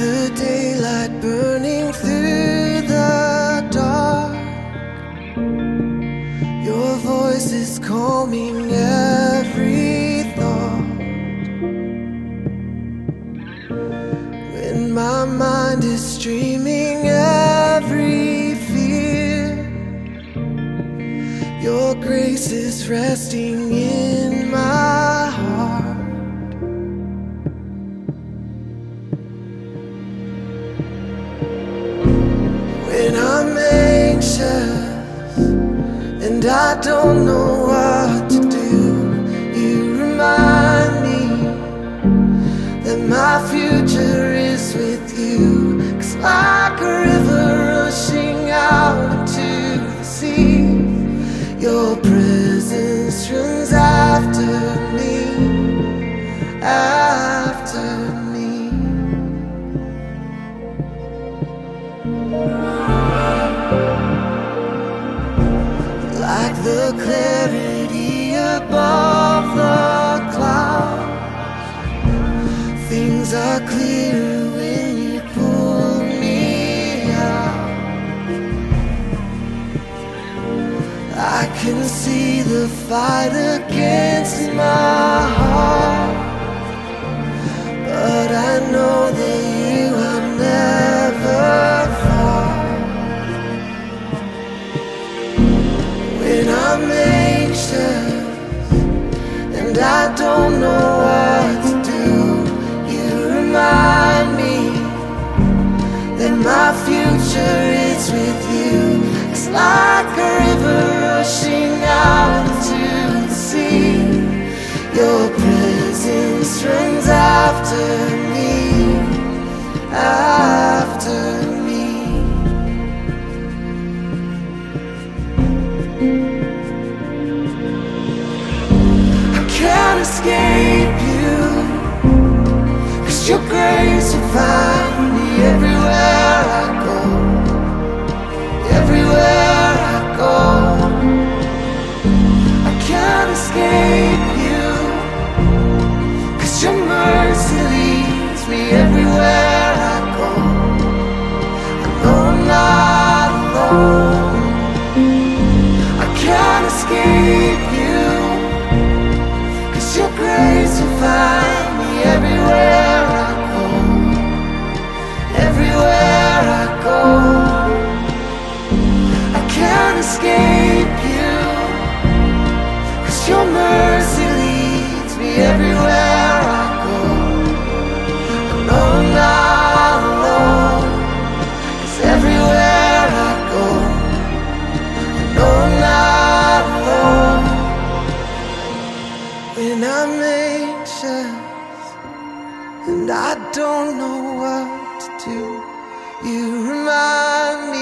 the daylight burning through the dark. Your voice is calming every thought. When my mind is streaming every fear, your grace is resting in and I don't know what to do, you remind me that my future is with you. Cause like a river rushing out into the sea, your presence runs after me, after the clarity above the clouds. Things are clearer when you pull me out. I can see the fight against my heart, I'm anxious and I don't know what your grace will find me everywhere I go. Everywhere I go. I can't escape you. Cause your mercy leads me everywhere I go. I know I'm not alone escape you. Cause your mercy leads me everywhere I go. Not alone. Cause everywhere I go. I'm not alone. When I'm anxious and I don't know what to do, you remind me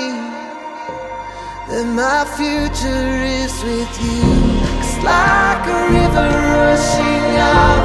that my future is with you. It's like a river rushing out